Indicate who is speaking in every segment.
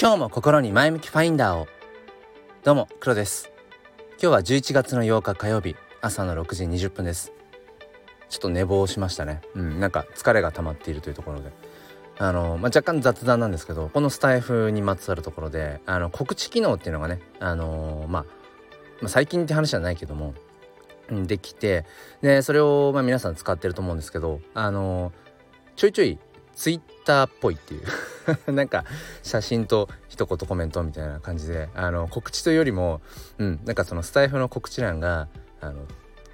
Speaker 1: 今日も心に前向きファインダーを。どうも黒です。今日は11月の8日火曜日朝の6時20分です。ちょっと寝坊しましたね。うんなんか疲れが溜まっているというところで。あの、まあ、若干雑談なんですけどこのスタイフにまつわるところであの告知機能っていうのがねあのまあ、まあ、最近って話じゃないけどもできてでそれをまあ皆さん使ってると思うんですけどあのちょいちょいツイッターっぽいっていう。なんか写真と一言コメントみたいな感じであの告知というよりも、うん、なんかそのスタイフの告知欄があの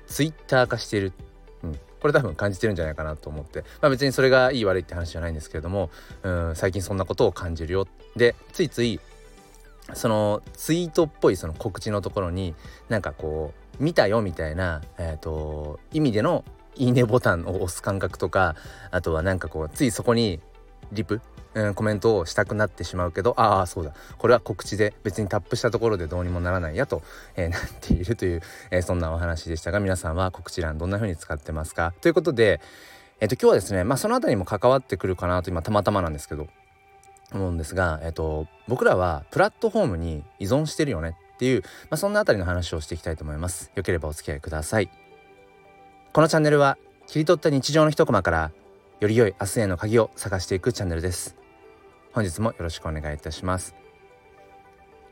Speaker 1: ツイッター化している、うん、これ多分感じてるんじゃないかなと思って、まあ、別にそれがいい悪いって話じゃないんですけれども、うん、最近そんなことを感じるよ。でついついそのツイートっぽいその告知のところになんかこう見たよみたいな、えーと意味でのいいねボタンを押す感覚とかあとはなんかこうついそこにリプ、うん、コメントをしたくなってしまうけどああそうだこれは告知で別にタップしたところでどうにもならないやと、えー、なっているという、えー、そんなお話でしたが皆さんは告知欄どんな風に使ってますか？ということで、えー、と今日はですねまあその辺りも関わってくるかなと今たまたまなんですけど思うんですが、えーと、僕らはプラットフォームに依存してるよねっていう、まあ、そんな辺りの話をしていきたいと思います。よければお付き合いください。このチャンネルは切り取った日常の一コマからより良い明日への鍵を探していくチャンネルです。本日もよろしくお願いいたします。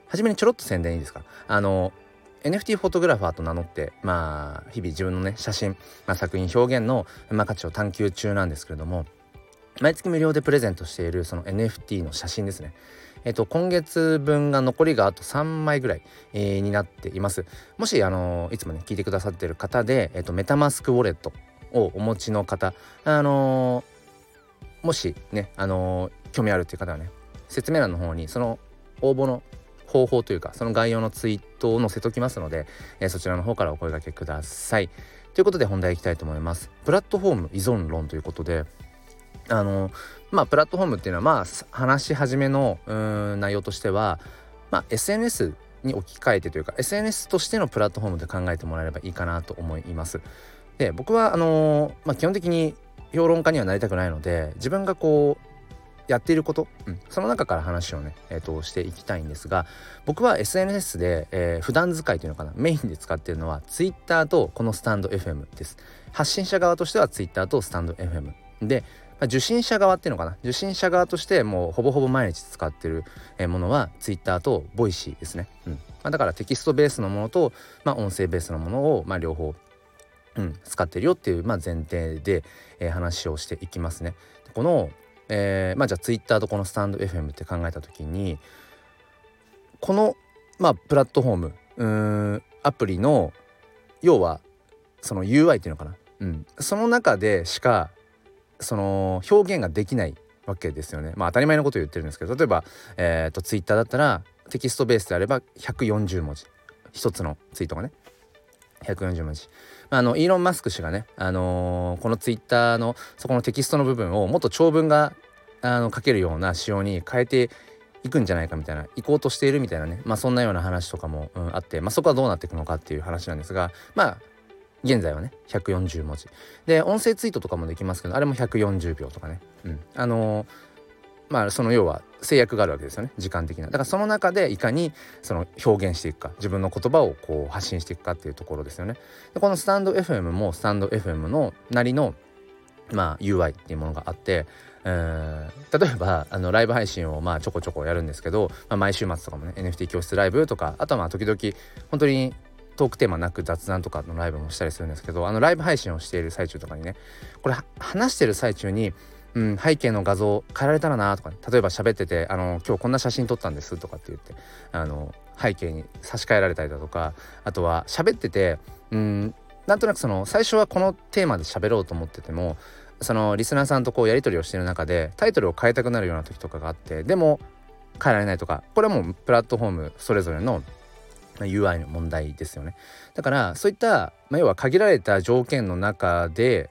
Speaker 1: はじめにちょろっと宣伝いいですか？あの NFT フォトグラファーと名乗ってまあ日々自分のね写真、まあ、作品表現の、まあ、価値を探求中なんですけれども毎月無料でプレゼントしているその NFT の写真ですねえっと、今月分が残りがあと3枚ぐらい、えー、になっています。もし、あのいつもね、聞いてくださってる方で、えっと、メタマスクウォレットをお持ちの方、あのー、もしね、あの、興味あるっていう方はね、説明欄の方にその応募の方法というか、その概要のツイートを載せときますので、え、そちらの方からお声掛けください。ということで本題いきたいと思います。プラットフォーム依存論ということで、あのまあプラットフォームっていうのはまあ話し始めのうん内容としては、まあ、SNS に置き換えてというか SNS としてのプラットフォームで考えてもらえればいいかなと思います。で僕はあのまあ、基本的に評論家にはなりたくないので自分がこうやっていること、うん、その中から話をね、えーと、していきたいんですが僕は SNS で、えー、普段使いというのかなメインで使っているのは Twitter とこのスタンド FM です発信者側としては Twitter とスタンド FM でま、受信者側っていうのかな？受信者側としてもうほぼほぼ毎日使ってるものは Twitter と voicy ですね、うん。まあ、だからテキストベースのものと、まあ、音声ベースのものを、まあ、両方、うん、使ってるよっていう、まあ、前提で、えー、話をしていきますね。この、えー、まあじゃあ Twitter とこのスタンド FM って考えた時にこの、まあ、プラットフォームうんアプリの要はその UI っていうのかな、うん、その中でしかその表現ができないわけですよね。まあ当たり前のことを言ってるんですけど例えば、えーと、ツイッターだったらテキストベースであれば140文字一つのツイートがね140文字。あのイーロン・マスク氏がね、あのー、このツイッターのそこのテキストの部分をもっと長文があの書けるような仕様に変えていくんじゃないかみたいな行こうとしているみたいなねまあそんなような話とかも、うん、あって、まあ、そこはどうなっていくのかっていう話なんですがまあ現在はね140文字。で音声ツイートとかもできますけどあれも140秒とかね、うん、あのー、まあその要は制約があるわけですよね。時間的な。だからその中でいかにその表現していくか。自分の言葉をこう発信していくかっていうところですよね。でこのスタンド FM もスタンド FM のなりのまあ UI っていうものがあって例えばあのライブ配信をまあちょこちょこやるんですけど、まあ、毎週末とかもね NFT 教室ライブとかあとはまあ時々本当にトークテーマなく雑談とかのライブもしたりするんですけどあのライブ配信をしている最中とかにねこれ話してる最中にうん、背景の画像変えられたらなとか、ね、例えば喋っててあの「今日こんな写真撮ったんです」とかって言ってあの背景に差し替えられたりだとかあとは喋っててうんなんとなくその最初はこのテーマで喋ろうと思っててもそのリスナーさんとこうやり取りをしている中でタイトルを変えたくなるような時とかがあってでも変えられないとかこれはもうプラットフォームそれぞれの UI の問題ですよねだからそういった、まあ、要は限られた条件の中で、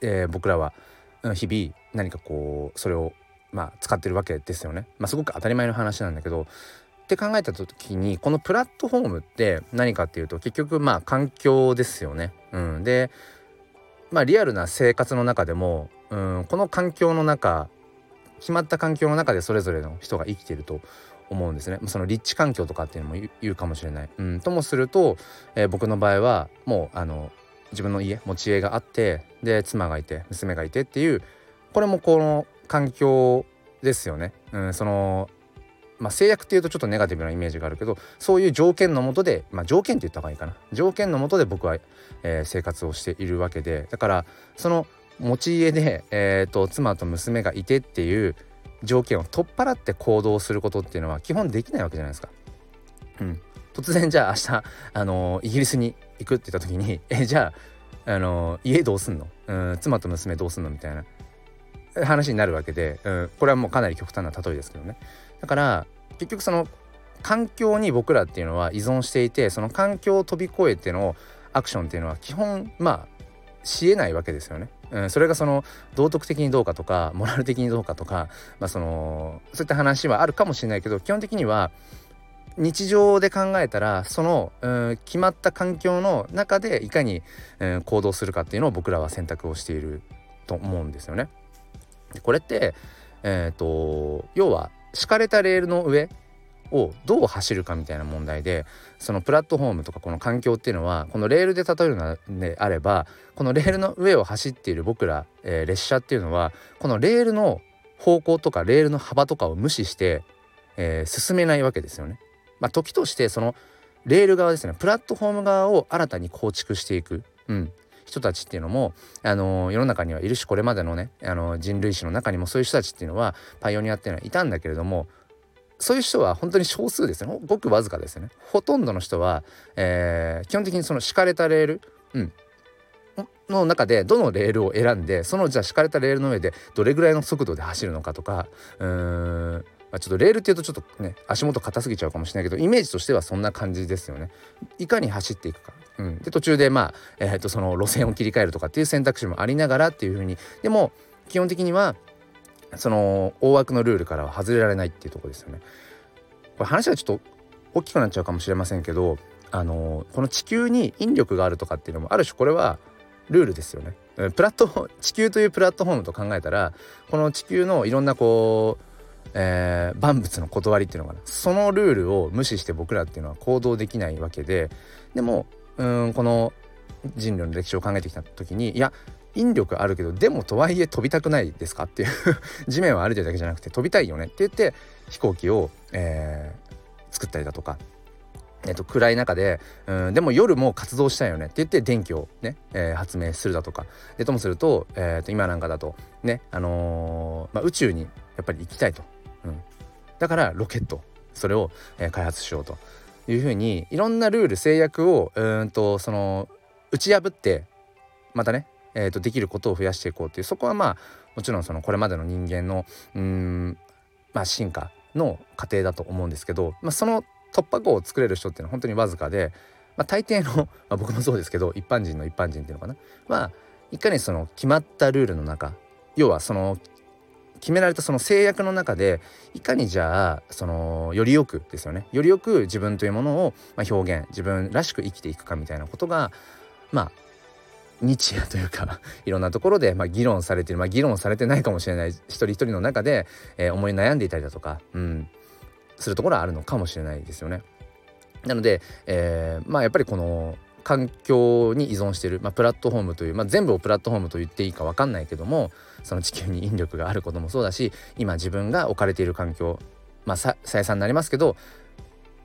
Speaker 1: えー、僕らは日々何かこうそれをまあ使ってるわけですよね。まあ、すごく当たり前の話なんだけどって考えた時にこのプラットフォームって何かっていうと結局まあ環境ですよね。うん、でまあリアルな生活の中でも、うん、この環境の中決まった環境の中でそれぞれの人が生きていると思うんですね。その立地環境とかっていうのも言うかもしれない。うん、ともすると、えー、僕の場合はもうあの自分の家持ち家があってで妻がいて娘がいてっていうこれもこの環境ですよね。うん、そのまあ、制約っていうとちょっとネガティブなイメージがあるけどそういう条件のもとで、まあ、条件って言った方がいいかな。条件のもとで僕は、えー、生活をしているわけで。だからその持ち家で、えーと妻と娘がいてっていう条件を取っ払って行動することっていうのは基本できないわけじゃないですか。うん、突然じゃあ明日、あのー、イギリスに行くって言った時に えじゃあ、あのー、家どうすんの？うん妻と娘どうすんのみたいな話になるわけで、うん、これはもうかなり極端な例えですけどね。だから結局その環境に僕らっていうのは依存していてその環境を飛び越えてのアクションっていうのは基本まあしえないわけですよね。うん、それがその道徳的にどうかとかモラル的にどうかとか、まあ、そのそういった話はあるかもしれないけど基本的には日常で考えたらその、うん、決まった環境の中でいかに、うん、行動するかっていうのを僕らは選択をしていると思うんですよね。これって、えーと要は敷かれたレールの上をどう走るかみたいな問題でそのプラットフォームとかこの環境っていうのはこのレールで例えるのであればこのレールの上を走っている僕ら、えー、列車っていうのはこのレールの方向とかレールの幅とかを無視して、えー、進めないわけですよね。まあ、時としてそのレール側ですねプラットフォーム側を新たに構築していく、うん、人たちっていうのも、あのー、世の中にはいるしこれまでのね、あのー、人類史の中にもそういう人たちっていうのはパイオニアっていうのはいたんだけれどもそういう人は本当に少数ですね。ごくわずかですね。ほとんどの人は、えー、基本的にその敷かれたレール、うん、の中でどのレールを選んでそのじゃあ敷かれたレールの上でどれぐらいの速度で走るのかとかうーん。まあ、ちょっとレールっていうとちょっとね足元硬すぎちゃうかもしれないけどイメージとしてはそんな感じですよね。いかに走っていくか。うん、で途中でまあ、えー、とその路線を切り替えるとかっていう選択肢もありながらっていう風に。でも基本的にはその大枠のルールからは外れられないっていうとこですよね。これ話はちょっと大きくなっちゃうかもしれませんけどあのこの地球に引力があるとかっていうのもある種これはルールですよね。プラット地球というプラットフォームと考えたらこの地球のいろんなこう、えー、万物の断りっていうのかなそのルールを無視して僕らっていうのは行動できないわけででもうんこの人類の歴史を考えてきた時にいや引力あるけどでもとはいえ飛びたくないですかっていう地面は歩いてるだけじゃなくて飛びたいよねって言って飛行機を、えー、作ったりだとか、えー、と暗い中でうんでも夜も活動したいよねって言って電気をね、えー、発明するだとかでともすると,、えー、と今なんかだとね、あのー、まあ、宇宙にやっぱり行きたいと、うん、だからロケットそれを、えー、開発しようというふうにいろんなルール制約をうんとその打ち破ってまたねえーと、できることを増やしていこうっていうそこはまあもちろんそのこれまでの人間のうん、まあ、進化の過程だと思うんですけど、まあ、その突破口を作れる人っていうのは本当にわずかで、まあ、大抵の、まあ、僕もそうですけど一般人の一般人っていうのかな。まあいかにその決まったルールの中要はその決められたその制約の中でいかにじゃあそのよりよくですよね。よりよく自分というものを、ま、表現自分らしく生きていくかみたいなことがまあ日夜というか いろんなところで、まあ、議論されてる、まあ、議論されてないかもしれない一人一人の中で、えー、思い悩んでいたりだとか、うん、するところはあるのかもしれないですよね。なので、えー、まあやっぱりこの環境に依存している、まあ、プラットフォームという、まあ、全部をプラットフォームと言っていいか分かんないけどもその地球に引力があることもそうだし今自分が置かれている環境まあ再三になりますけど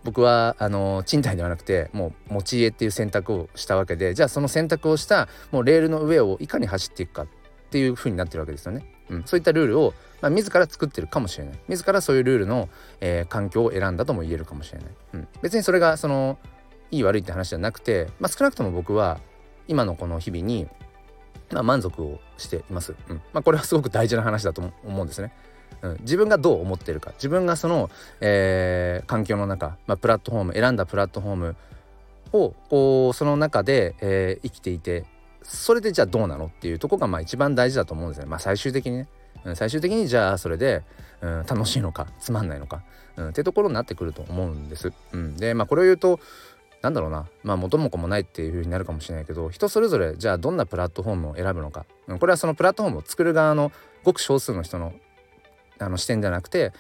Speaker 1: 僕はあの賃貸ではなくてもう持ち家っていう選択をしたわけでじゃあその選択をしたもうレールの上をいかに走っていくかっていう風になってるわけですよね。うん、そういったルールを、まあ、自ら作ってるかもしれない。自らそういうルールの、えー、環境を選んだとも言えるかもしれない、うん、別にそれがそのいい悪いって話じゃなくて、まあ、少なくとも僕は今のこの日々に、まあ、満足をしています、うん。まあ、これはすごく大事な話だと思うんですね。うん、自分がどう思ってるか。自分がその、えー、環境の中、まあ、プラットフォーム選んだプラットフォームをこうその中で、えー、生きていてそれでじゃあどうなのっていうとこがまあ一番大事だと思うんですね。まあ、最終的にね、うん、最終的にじゃあそれで、うん、楽しいのかつまんないのか、うん、ってところになってくると思うんです。うん、でまあこれを言うとなんだろうな。まあ元も子もないっていう風になるかもしれないけど人それぞれじゃあどんなプラットフォームを選ぶのか、うん、これはそのプラットフォームを作る側のごく少数の人のあの視点ではなくて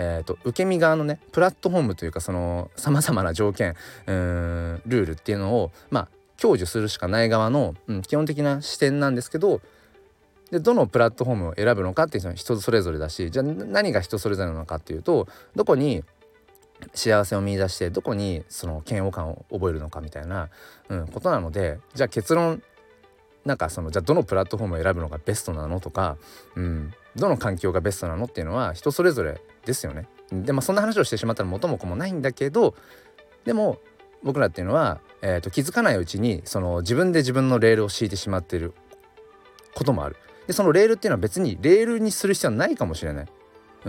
Speaker 1: えーと、受け身側のねプラットフォームというかそのさまざまな条件うんルールっていうのをまあ享受するしかない側の、うん、基本的な視点なんですけどでどのプラットフォームを選ぶのかっていうのは人それぞれだしじゃあ何が人それぞれなのかっていうとどこに幸せを見いだしてどこにその嫌悪感を覚えるのかみたいな、うん、ことなのでじゃあ結論なんかそのじゃあどのプラットフォームを選ぶのがベストなのとか、うん、どの環境がベストなのっていうのは人それぞれですよね。でまあそんな話をしてしまったら元も子もないんだけどでも僕らっていうのは、えーと、気づかないうちにその自分で自分のレールを敷いてしまってることもある。でそのレールっていうのは別にレールにする必要はないかもしれない。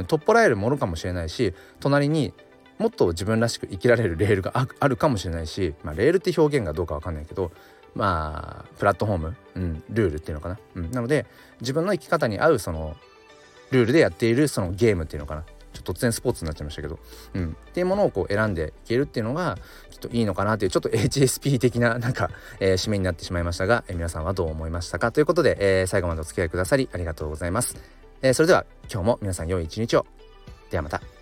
Speaker 1: 取っ払えるものかもしれないし隣にもっと自分らしく生きられるレールがあるかもしれないし、まあ、レールって表現がどうかわかんないけどまあプラットフォーム、うん、ルールっていうのかな、うん、なので自分の生き方に合うそのルールでやっているそのゲームっていうのかな。ちょっと突然スポーツになっちゃいましたけど、うん、っていうものをこう選んでいけるっていうのがきっといいのかなというちょっと HSP 的ななんか、えー、締めになってしまいましたが、えー、皆さんはどう思いましたかということで、えー、最後までお付き合いくださりありがとうございます、えー、それでは今日も皆さん良い一日を。ではまた。